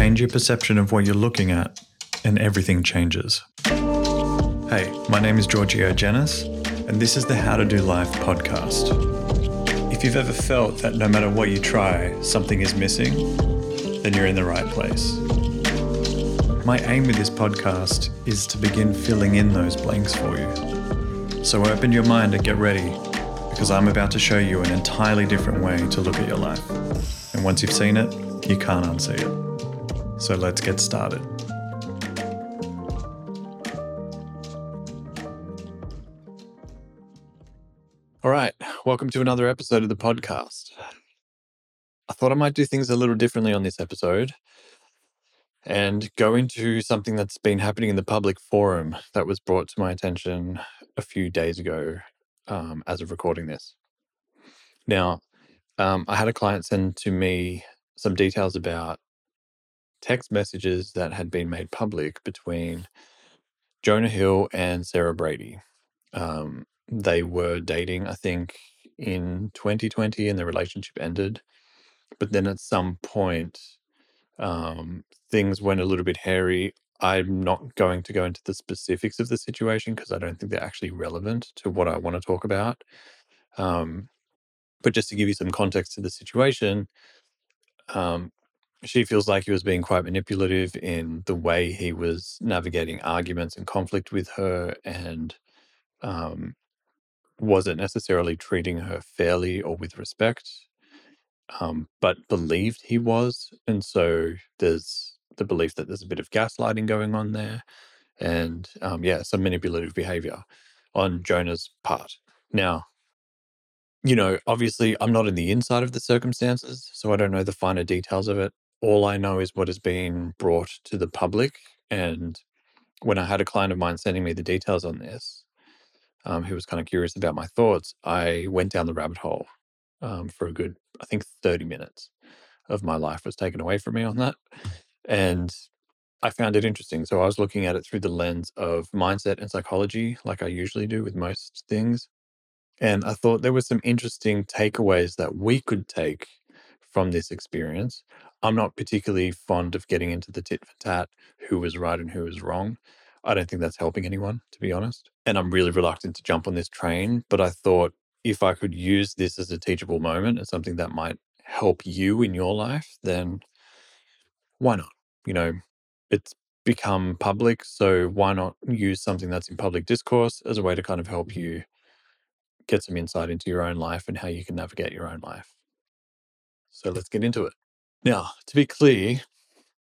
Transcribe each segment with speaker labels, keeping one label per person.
Speaker 1: Change your perception of what you're looking at, and everything changes. Hey, my name is Giorgio Janis, and this is the How to Do Life podcast. If you've ever felt that no matter what you try, something is missing, then you're in the right place. My aim with this podcast is to begin filling in those blanks for you. So open your mind and get ready, because I'm about to show you an entirely different way to look at your life. And once you've seen it, you can't unsee it. So let's get started. All right, welcome to another episode of the podcast. I thought I might do things a little differently on this episode and go into something that's been happening in the public forum that was brought to my attention a few days ago um, as of recording this. Now, um, I had a client send to me some details about text messages that had been made public between Jonah Hill and Sarah Brady. Um, they were dating, I think, in 2020, and the relationship ended. But then at some point, um, things went a little bit hairy. I'm not going to go into the specifics of the situation because I don't think they're actually relevant to what I want to talk about. Um, but just to give you some context to the situation, um, she feels like he was being quite manipulative in the way he was navigating arguments and conflict with her and um, wasn't necessarily treating her fairly or with respect, um, but believed he was. And so there's the belief that there's a bit of gaslighting going on there and, um, yeah, some manipulative behavior on Jonah's part. Now, you know, obviously, I'm not in the inside of the circumstances, so I don't know the finer details of it. All I know is what has been brought to the public. And when I had a client of mine sending me the details on this, um, who was kind of curious about my thoughts, I went down the rabbit hole um, for a good, I think, 30 minutes of my life was taken away from me on that. And I found it interesting. So I was looking at it through the lens of mindset and psychology, like I usually do with most things. And I thought there were some interesting takeaways that we could take from this experience. I'm not particularly fond of getting into the tit for tat, who was right and who was wrong. I don't think that's helping anyone, to be honest. And I'm really reluctant to jump on this train. But I thought if I could use this as a teachable moment and something that might help you in your life, then why not? You know, it's become public. So why not use something that's in public discourse as a way to kind of help you get some insight into your own life and how you can navigate your own life? So let's get into it. Now, to be clear,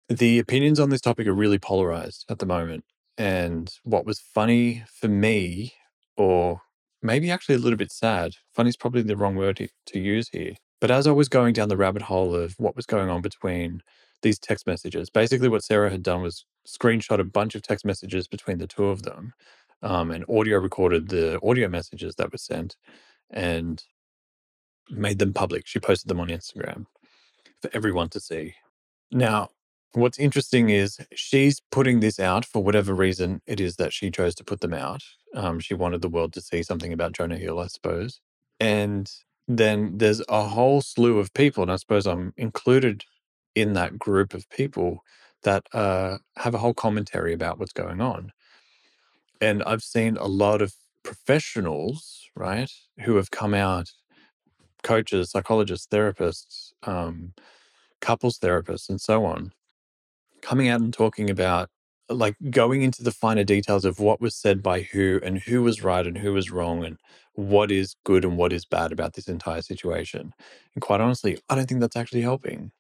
Speaker 1: the opinions on this topic are really polarized at the moment. And what was funny for me, or maybe actually a little bit sad, funny is probably the wrong word to, to use here. But as I was going down the rabbit hole of what was going on between these text messages, basically what Sarah had done was screenshot a bunch of text messages between the two of them um, and audio recorded the audio messages that were sent and made them public. She posted them on Instagram for everyone to see. Now, what's interesting is she's putting this out for whatever reason it is that she chose to put them out. Um, she wanted the world to see something about Jonah Hill, I suppose. And then there's a whole slew of people, and I suppose I'm included in that group of people that uh, have a whole commentary about what's going on. And I've seen a lot of professionals, right, who have come out coaches, psychologists, therapists, um, couples therapists, and so on, coming out and talking about like going into the finer details of what was said by who and who was right and who was wrong and what is good and what is bad about this entire situation. And quite honestly, I don't think that's actually helping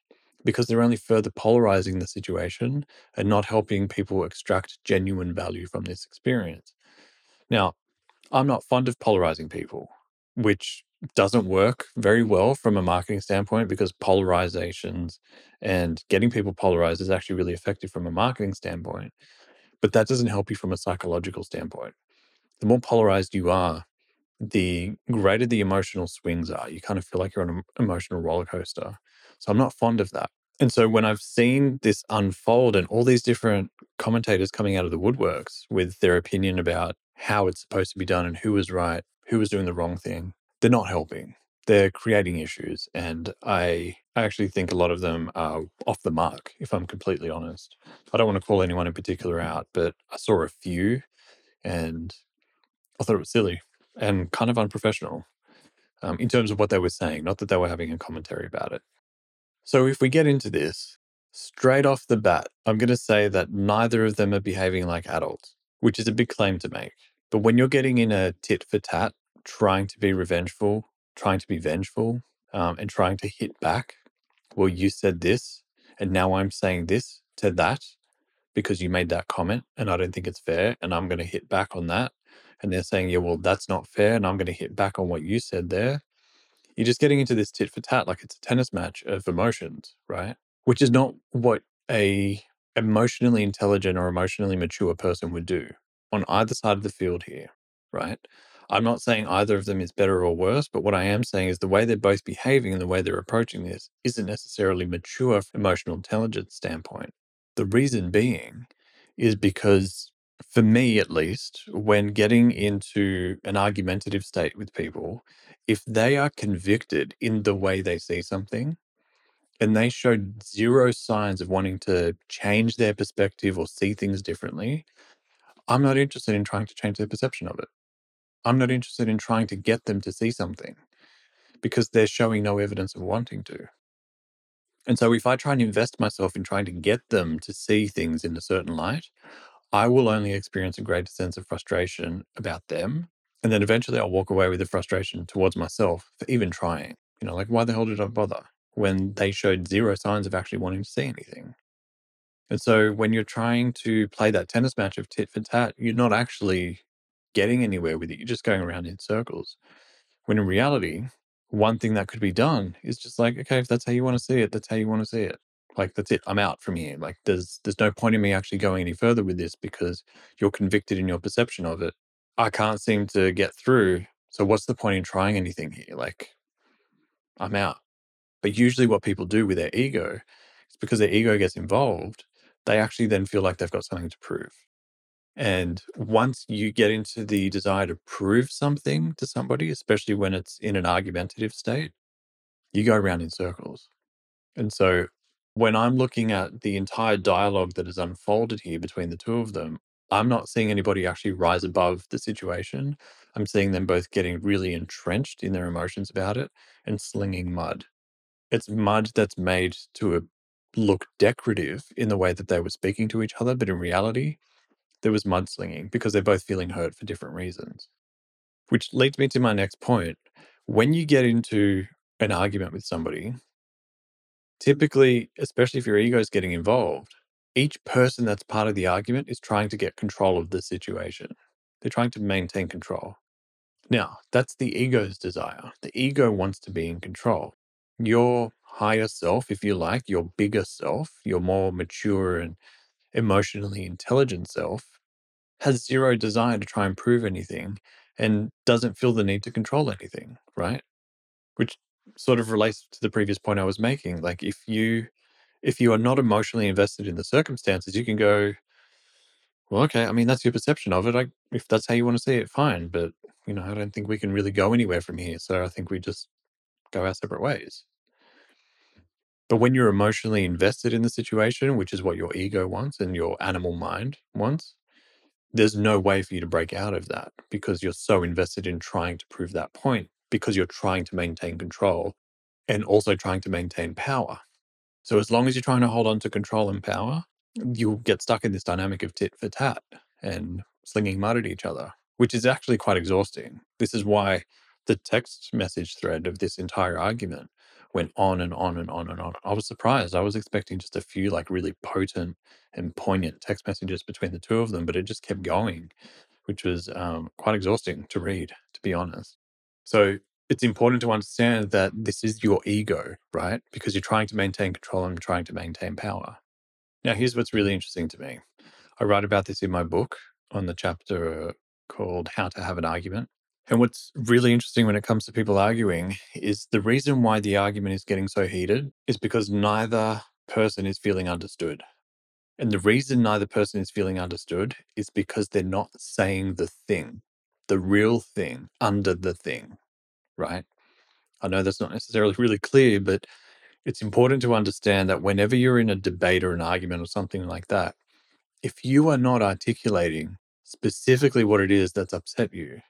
Speaker 1: because they're only further polarizing the situation and not helping people extract genuine value from this experience. Now, I'm not fond of polarizing people, which doesn't work very well from a marketing standpoint because polarizations and getting people polarized is actually really effective from a marketing standpoint. But that doesn't help you from a psychological standpoint. The more polarized you are, the greater the emotional swings are. You kind of feel like you're on an emotional roller coaster. So I'm not fond of that. And so when I've seen this unfold and all these different commentators coming out of the woodworks with their opinion about how it's supposed to be done and who was right, who was doing the wrong thing, they're not helping. they're creating issues. And I, I actually think a lot of them are off the mark, if I'm completely honest. I don't want to call anyone in particular out, but I saw a few and I thought it was silly and kind of unprofessional um, in terms of what they were saying, not that they were having a commentary about it. So if we get into this, straight off the bat, I'm going to say that neither of them are behaving like adults, which is a big claim to make. But when you're getting in a tit for tat, trying to be revengeful, trying to be vengeful, um, and trying to hit back, well, you said this, and now I'm saying this to that because you made that comment, and I don't think it's fair, and I'm going to hit back on that. And they're saying, yeah, well, that's not fair, and I'm going to hit back on what you said there. You're just getting into this tit for tat like it's a tennis match of emotions, right? Which is not what a emotionally intelligent or emotionally mature person would do on either side of the field here, right? I'm not saying either of them is better or worse, but what I am saying is the way they're both behaving and the way they're approaching this isn't necessarily mature from emotional intelligence standpoint. The reason being is because for me at least, when getting into an argumentative state with people, if they are convicted in the way they see something and they show zero signs of wanting to change their perspective or see things differently, I'm not interested in trying to change their perception of it. I'm not interested in trying to get them to see something because they're showing no evidence of wanting to. And so if I try and invest myself in trying to get them to see things in a certain light, I will only experience a greater sense of frustration about them. And then eventually I'll walk away with the frustration towards myself for even trying. You know, like, why the hell did I bother when they showed zero signs of actually wanting to see anything? And so when you're trying to play that tennis match of tit for tat, you're not actually getting anywhere with it. You're just going around in circles. When in reality, one thing that could be done is just like, okay, if that's how you want to see it, that's how you want to see it. Like that's it. I'm out from here. Like there's there's no point in me actually going any further with this because you're convicted in your perception of it. I can't seem to get through. So what's the point in trying anything here? Like I'm out. But usually what people do with their ego is because their ego gets involved, they actually then feel like they've got something to prove. And once you get into the desire to prove something to somebody, especially when it's in an argumentative state, you go around in circles. And so when I'm looking at the entire dialogue that has unfolded here between the two of them, I'm not seeing anybody actually rise above the situation. I'm seeing them both getting really entrenched in their emotions about it and slinging mud. It's mud that's made to a, look decorative in the way that they were speaking to each other, but in reality, there was mudslinging because they're both feeling hurt for different reasons. Which leads me to my next point. When you get into an argument with somebody, typically, especially if your ego is getting involved, each person that's part of the argument is trying to get control of the situation. They're trying to maintain control. Now, that's the ego's desire. The ego wants to be in control. Your higher self, if you like, your bigger self, your more mature and emotionally intelligent self, has zero desire to try and prove anything and doesn't feel the need to control anything, right? Which sort of relates to the previous point I was making. Like if you if you are not emotionally invested in the circumstances, you can go, well, okay, I mean that's your perception of it. I, if that's how you want to see it, fine. But you know, I don't think we can really go anywhere from here. So I think we just go our separate ways. But when you're emotionally invested in the situation, which is what your ego wants and your animal mind wants, there's no way for you to break out of that because you're so invested in trying to prove that point because you're trying to maintain control and also trying to maintain power. So as long as you're trying to hold on to control and power, you'll get stuck in this dynamic of tit for tat and slinging mud at each other, which is actually quite exhausting. This is why the text message thread of this entire argument went on and on and on and on. I was surprised. I was expecting just a few like really potent and poignant text messages between the two of them, but it just kept going, which was um, quite exhausting to read, to be honest. So it's important to understand that this is your ego, right? Because you're trying to maintain control and trying to maintain power. Now, here's what's really interesting to me. I write about this in my book on the chapter called How to Have an Argument. And what's really interesting when it comes to people arguing is the reason why the argument is getting so heated is because neither person is feeling understood. And the reason neither person is feeling understood is because they're not saying the thing, the real thing under the thing, right? I know that's not necessarily really clear, but it's important to understand that whenever you're in a debate or an argument or something like that, if you are not articulating specifically what it is that's upset you,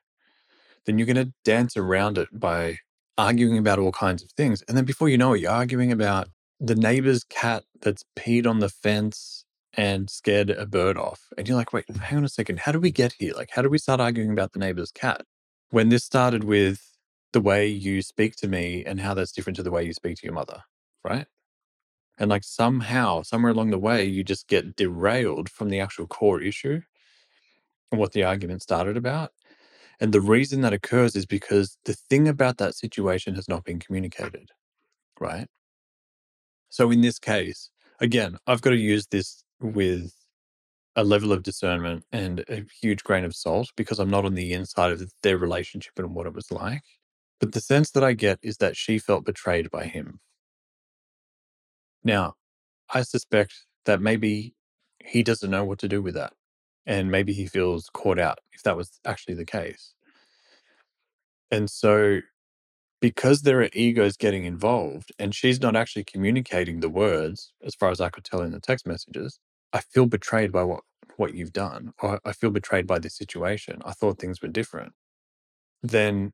Speaker 1: then you're going to dance around it by arguing about all kinds of things. And then before you know it, you're arguing about the neighbor's cat that's peed on the fence and scared a bird off. And you're like, wait, mm. hang on a second. How do we get here? Like, how do we start arguing about the neighbor's cat? When this started with the way you speak to me and how that's different to the way you speak to your mother, right? And like somehow, somewhere along the way, you just get derailed from the actual core issue and what the argument started about. And the reason that occurs is because the thing about that situation has not been communicated, right? So in this case, again, I've got to use this with a level of discernment and a huge grain of salt because I'm not on the inside of their relationship and what it was like. But the sense that I get is that she felt betrayed by him. Now, I suspect that maybe he doesn't know what to do with that. And maybe he feels caught out if that was actually the case. And so, because there are egos getting involved and she's not actually communicating the words, as far as I could tell in the text messages, I feel betrayed by what, what you've done, or I feel betrayed by this situation. I thought things were different. Then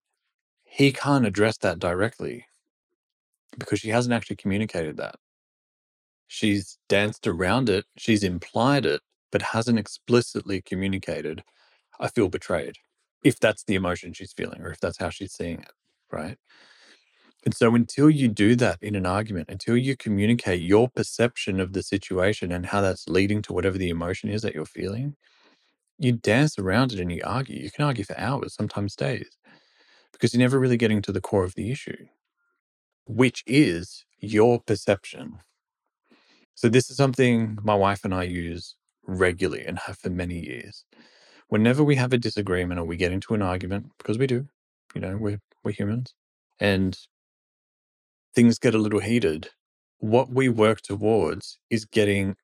Speaker 1: he can't address that directly because she hasn't actually communicated that. She's danced around it, she's implied it, but hasn't explicitly communicated, I feel betrayed, if that's the emotion she's feeling or if that's how she's seeing it, right? And so until you do that in an argument, until you communicate your perception of the situation and how that's leading to whatever the emotion is that you're feeling, you dance around it and you argue. You can argue for hours, sometimes days, because you're never really getting to the core of the issue, which is your perception. So, this is something my wife and I use regularly and have for many years. Whenever we have a disagreement or we get into an argument, because we do, you know, we're, we're humans, and things get a little heated, what we work towards is getting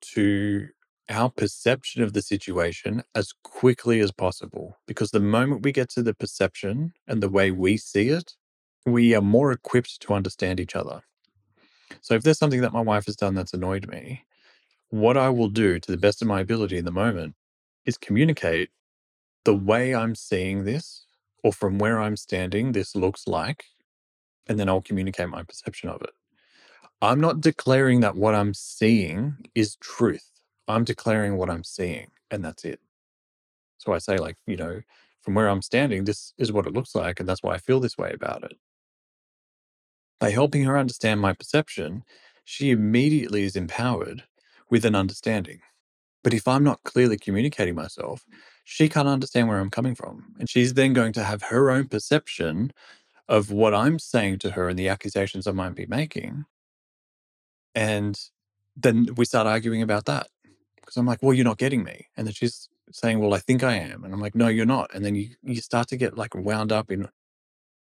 Speaker 1: to our perception of the situation as quickly as possible. Because the moment we get to the perception and the way we see it, we are more equipped to understand each other. So if there's something that my wife has done that's annoyed me, what I will do to the best of my ability in the moment is communicate the way I'm seeing this or from where I'm standing, this looks like, and then I'll communicate my perception of it. I'm not declaring that what I'm seeing is truth. I'm declaring what I'm seeing, and that's it. So I say, like, you know, from where I'm standing, this is what it looks like, and that's why I feel this way about it. By helping her understand my perception, she immediately is empowered with an understanding. But if I'm not clearly communicating myself, she can't understand where I'm coming from. And she's then going to have her own perception of what I'm saying to her and the accusations I might be making. And then we start arguing about that. Because I'm like, well, you're not getting me. And then she's saying, well, I think I am. And I'm like, no, you're not. And then you, you start to get like wound up in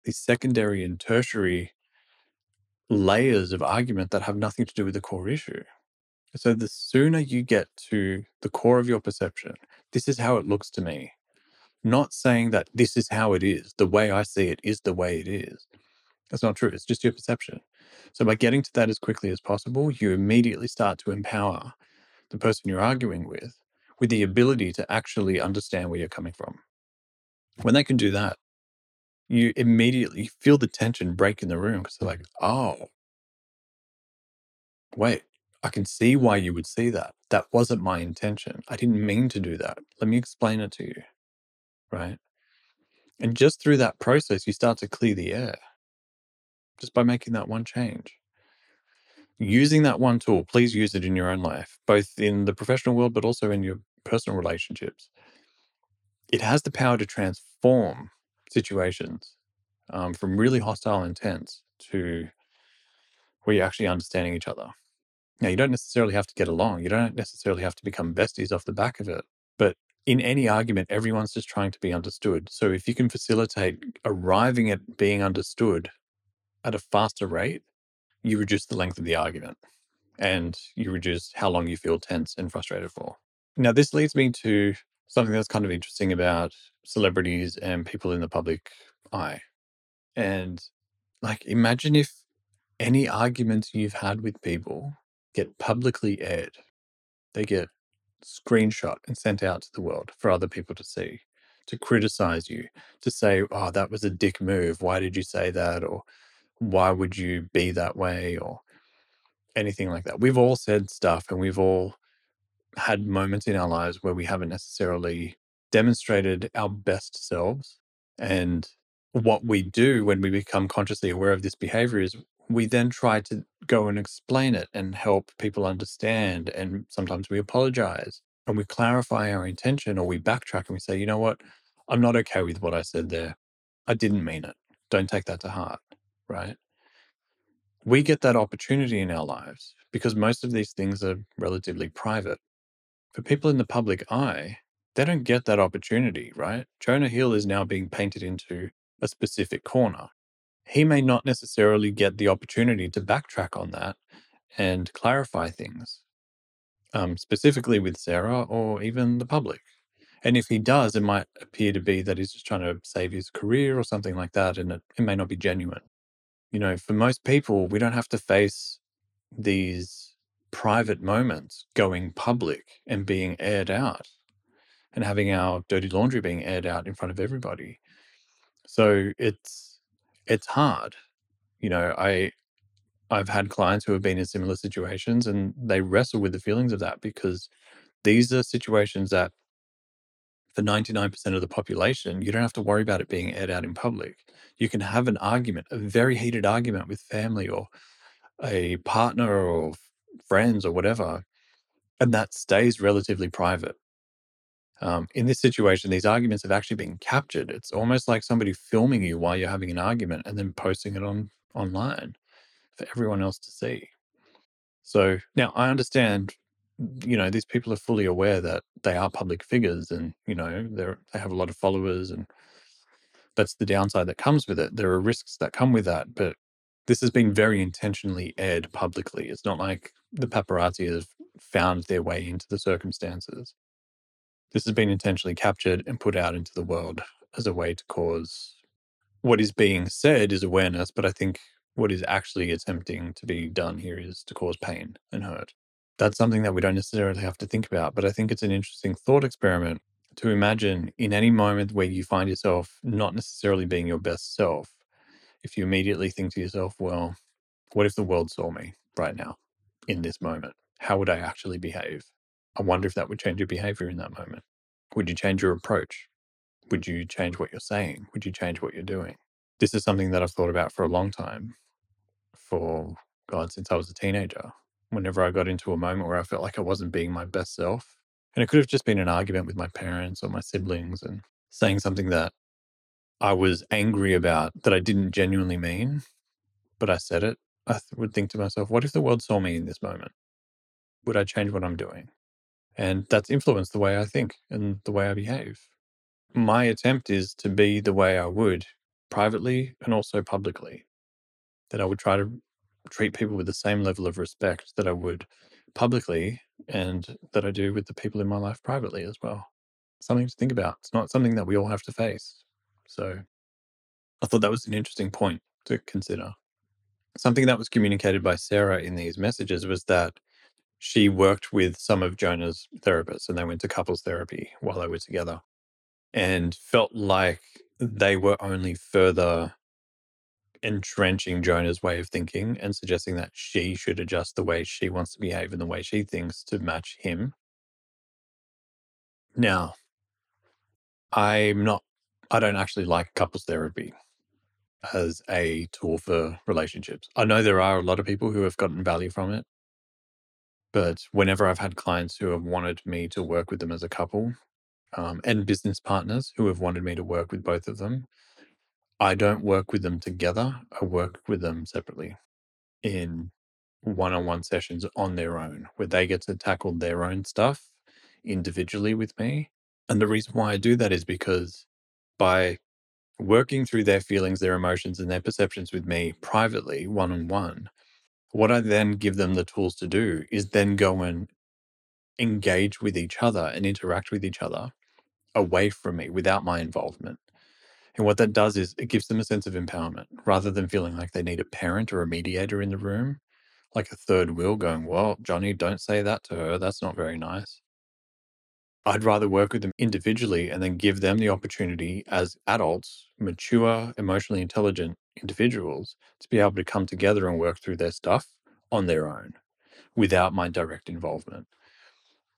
Speaker 1: these secondary and tertiary layers of argument that have nothing to do with the core issue. So the sooner you get to the core of your perception, this is how it looks to me. Not saying that this is how it is, the way I see it is the way it is. That's not true. It's just your perception. So by getting to that as quickly as possible, you immediately start to empower the person you're arguing with with the ability to actually understand where you're coming from. When they can do that, you immediately feel the tension break in the room because they're like, oh, wait, I can see why you would see that. That wasn't my intention. I didn't mean to do that. Let me explain it to you. Right. And just through that process, you start to clear the air just by making that one change. Using that one tool, please use it in your own life, both in the professional world, but also in your personal relationships. It has the power to transform situations um, from really hostile intents to where you're actually understanding each other. Now, you don't necessarily have to get along. You don't necessarily have to become besties off the back of it. But in any argument, everyone's just trying to be understood. So if you can facilitate arriving at being understood at a faster rate, you reduce the length of the argument and you reduce how long you feel tense and frustrated for. Now, this leads me to something that's kind of interesting about celebrities and people in the public eye. And like imagine if any arguments you've had with people get publicly aired. They get screenshot and sent out to the world for other people to see, to criticize you, to say, oh, that was a dick move. Why did you say that? Or why would you be that way? Or anything like that. We've all said stuff and we've all had moments in our lives where we haven't necessarily demonstrated our best selves. And what we do when we become consciously aware of this behavior is we then try to go and explain it and help people understand. And sometimes we apologize and we clarify our intention or we backtrack and we say, you know what? I'm not okay with what I said there. I didn't mean it. Don't take that to heart. Right. We get that opportunity in our lives because most of these things are relatively private. For people in the public eye, they don't get that opportunity, right? Jonah Hill is now being painted into a specific corner. He may not necessarily get the opportunity to backtrack on that and clarify things, um, specifically with Sarah or even the public. And if he does, it might appear to be that he's just trying to save his career or something like that, and it, it may not be genuine. You know, for most people, we don't have to face these private moments going public and being aired out and having our dirty laundry being aired out in front of everybody. So it's it's hard. You know, I I've had clients who have been in similar situations and they wrestle with the feelings of that because these are situations that for 99% of the population, you don't have to worry about it being aired out in public. You can have an argument, a very heated argument with family or a partner or friends or whatever, and that stays relatively private. Um, in this situation, these arguments have actually been captured. It's almost like somebody filming you while you're having an argument and then posting it on online for everyone else to see. So now I understand, you know, these people are fully aware that they are public figures and, you know, they're they have a lot of followers and that's the downside that comes with it. There are risks that come with that, but this has been very intentionally aired publicly. It's not like the paparazzi have found their way into the circumstances. This has been intentionally captured and put out into the world as a way to cause what is being said is awareness, but I think what is actually attempting to be done here is to cause pain and hurt. That's something that we don't necessarily have to think about, but I think it's an interesting thought experiment to imagine in any moment where you find yourself not necessarily being your best self, if you immediately think to yourself, well, what if the world saw me right now in this moment? How would I actually behave? I wonder if that would change your behavior in that moment. Would you change your approach? Would you change what you're saying? Would you change what you're doing? This is something that I've thought about for a long time, for God, since I was a teenager. Whenever I got into a moment where I felt like I wasn't being my best self, and it could have just been an argument with my parents or my siblings and saying something that I was angry about that I didn't genuinely mean, but I said it. I th- would think to myself, what if the world saw me in this moment? Would I change what I'm doing? And that's influenced the way I think and the way I behave. My attempt is to be the way I would privately and also publicly. That I would try to treat people with the same level of respect that I would publicly and that I do with the people in my life privately as well. Something to think about. It's not something that we all have to face. So I thought that was an interesting point to consider. Something that was communicated by Sarah in these messages was that she worked with some of Jonah's therapists and they went to couples therapy while they were together and felt like they were only further entrenching Jonah's way of thinking and suggesting that she should adjust the way she wants to behave and the way she thinks to match him. Now, I'm not, I don't actually like couples therapy as a tool for relationships. I know there are a lot of people who have gotten value from it. But whenever I've had clients who have wanted me to work with them as a couple, um, and business partners who have wanted me to work with both of them, I don't work with them together. I work with them separately in one on one sessions on their own, where they get to tackle their own stuff individually with me. And the reason why I do that is because by working through their feelings, their emotions, and their perceptions with me privately, one on one, what I then give them the tools to do is then go and engage with each other and interact with each other away from me without my involvement. And what that does is it gives them a sense of empowerment rather than feeling like they need a parent or a mediator in the room, like a third wheel going, Well, Johnny, don't say that to her. That's not very nice. I'd rather work with them individually and then give them the opportunity as adults, mature, emotionally intelligent individuals, to be able to come together and work through their stuff on their own without my direct involvement.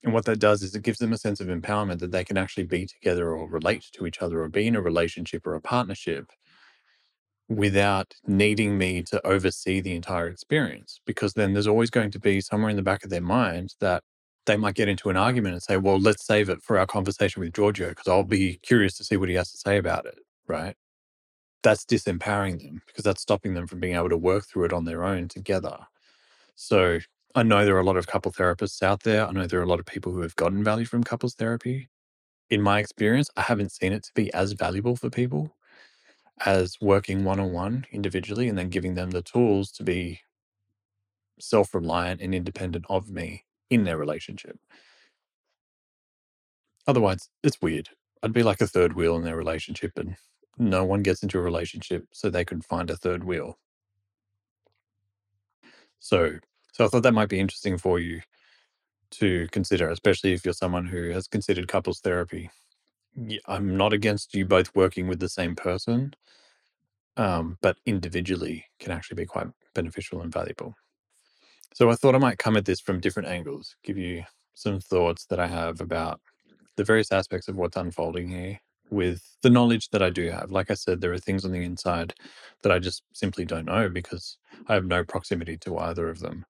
Speaker 1: And what that does is it gives them a sense of empowerment that they can actually be together or relate to each other or be in a relationship or a partnership without needing me to oversee the entire experience. Because then there's always going to be somewhere in the back of their mind that they might get into an argument and say, well, let's save it for our conversation with Giorgio because I'll be curious to see what he has to say about it. Right. That's disempowering them because that's stopping them from being able to work through it on their own together. So I know there are a lot of couple therapists out there. I know there are a lot of people who have gotten value from couples therapy. In my experience, I haven't seen it to be as valuable for people as working one on one individually and then giving them the tools to be self reliant and independent of me in their relationship. Otherwise, it's weird. I'd be like a third wheel in their relationship and no one gets into a relationship so they can find a third wheel. So, so I thought that might be interesting for you to consider, especially if you're someone who has considered couples therapy. I'm not against you both working with the same person, um, but individually can actually be quite beneficial and valuable. So I thought I might come at this from different angles, give you some thoughts that I have about the various aspects of what's unfolding here with the knowledge that I do have. Like I said, there are things on the inside that I just simply don't know because I have no proximity to either of them.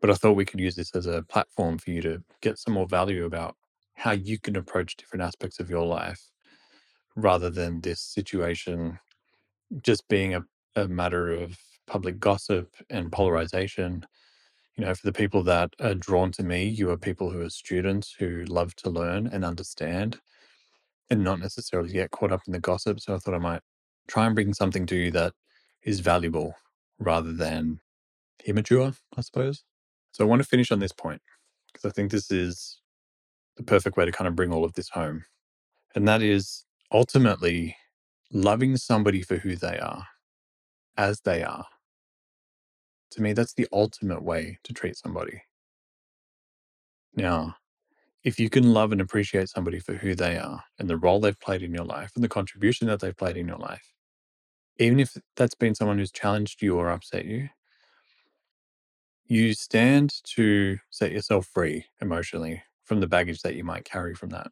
Speaker 1: But I thought we could use this as a platform for you to get some more value about how you can approach different aspects of your life rather than this situation just being a, a matter of public gossip and polarization. You know, for the people that are drawn to me, you are people who are students who love to learn and understand and not necessarily get caught up in the gossip. So I thought I might try and bring something to you that is valuable rather than immature, I suppose. So I want to finish on this point because I think this is the perfect way to kind of bring all of this home. And that is ultimately loving somebody for who they are, as they are. To me, that's the ultimate way to treat somebody. Now, if you can love and appreciate somebody for who they are and the role they've played in your life and the contribution that they've played in your life, even if that's been someone who's challenged you or upset you, you stand to set yourself free emotionally from the baggage that you might carry from that.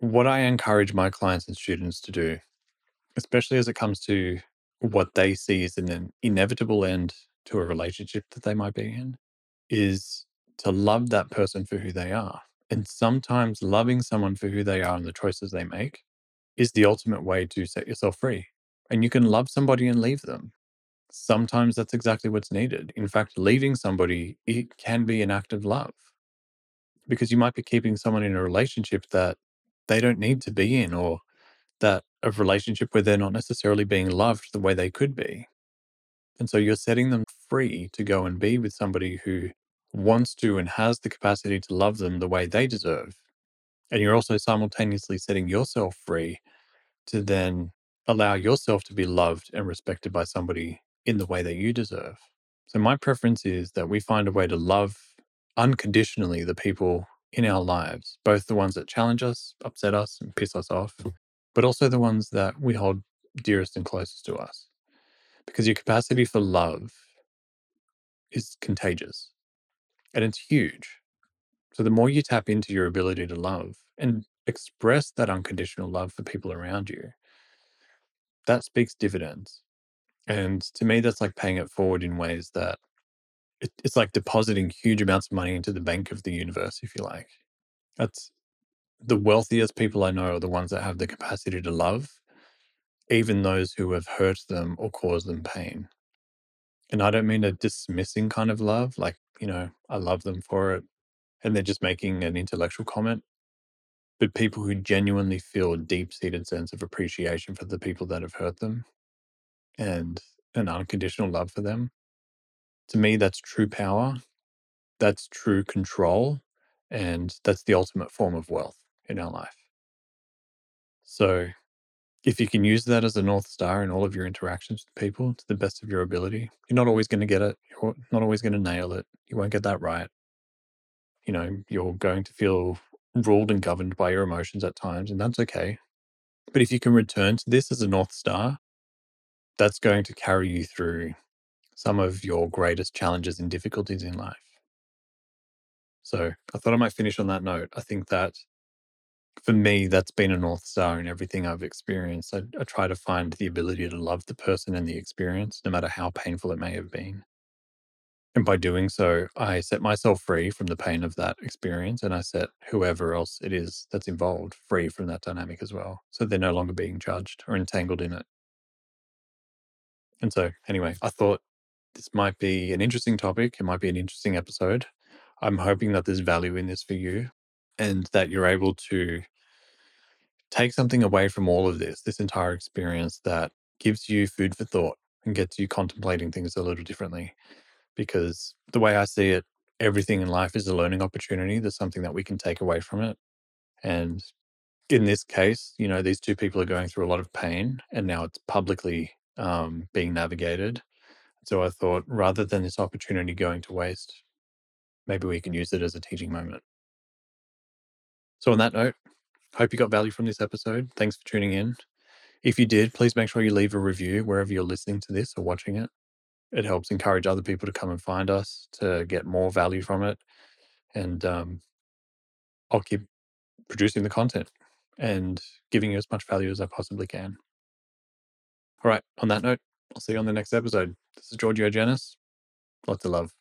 Speaker 1: What I encourage my clients and students to do, especially as it comes to what they see as an inevitable end to a relationship that they might be in, is to love that person for who they are. And sometimes loving someone for who they are and the choices they make is the ultimate way to set yourself free. And you can love somebody and leave them. Sometimes that's exactly what's needed. In fact, leaving somebody, it can be an act of love because you might be keeping someone in a relationship that they don't need to be in or that a relationship where they're not necessarily being loved the way they could be. And so you're setting them free to go and be with somebody who wants to and has the capacity to love them the way they deserve. And you're also simultaneously setting yourself free to then allow yourself to be loved and respected by somebody in the way that you deserve. So, my preference is that we find a way to love unconditionally the people in our lives, both the ones that challenge us, upset us, and piss us off, but also the ones that we hold dearest and closest to us. Because your capacity for love is contagious and it's huge. So, the more you tap into your ability to love and express that unconditional love for people around you, that speaks dividends. And to me, that's like paying it forward in ways that it, it's like depositing huge amounts of money into the bank of the universe, if you like. That's the wealthiest people I know are the ones that have the capacity to love, even those who have hurt them or caused them pain. And I don't mean a dismissing kind of love, like, you know, I love them for it. And they're just making an intellectual comment. But people who genuinely feel a deep seated sense of appreciation for the people that have hurt them and an unconditional love for them. To me, that's true power. That's true control. And that's the ultimate form of wealth in our life. So if you can use that as a North Star in all of your interactions with people to the best of your ability, you're not always going to get it. You're not always going to nail it. You won't get that right. You know, you're going to feel ruled and governed by your emotions at times, and that's okay. But if you can return to this as a North Star, that's going to carry you through some of your greatest challenges and difficulties in life. So I thought I might finish on that note. I think that for me, that's been a North Star in everything I've experienced. I, I try to find the ability to love the person and the experience, no matter how painful it may have been. And by doing so, I set myself free from the pain of that experience and I set whoever else it is that's involved free from that dynamic as well. So they're no longer being judged or entangled in it. And so, anyway, I thought this might be an interesting topic. It might be an interesting episode. I'm hoping that there's value in this for you and that you're able to take something away from all of this, this entire experience that gives you food for thought and gets you contemplating things a little differently. Because the way I see it, everything in life is a learning opportunity. There's something that we can take away from it. And in this case, you know, these two people are going through a lot of pain and now it's publicly um, being navigated. So I thought rather than this opportunity going to waste, maybe we can use it as a teaching moment. So, on that note, hope you got value from this episode. Thanks for tuning in. If you did, please make sure you leave a review wherever you're listening to this or watching it. It helps encourage other people to come and find us to get more value from it. And um, I'll keep producing the content and giving you as much value as I possibly can. All right. On that note, I'll see you on the next episode. This is Giorgio Janis. Lots of love.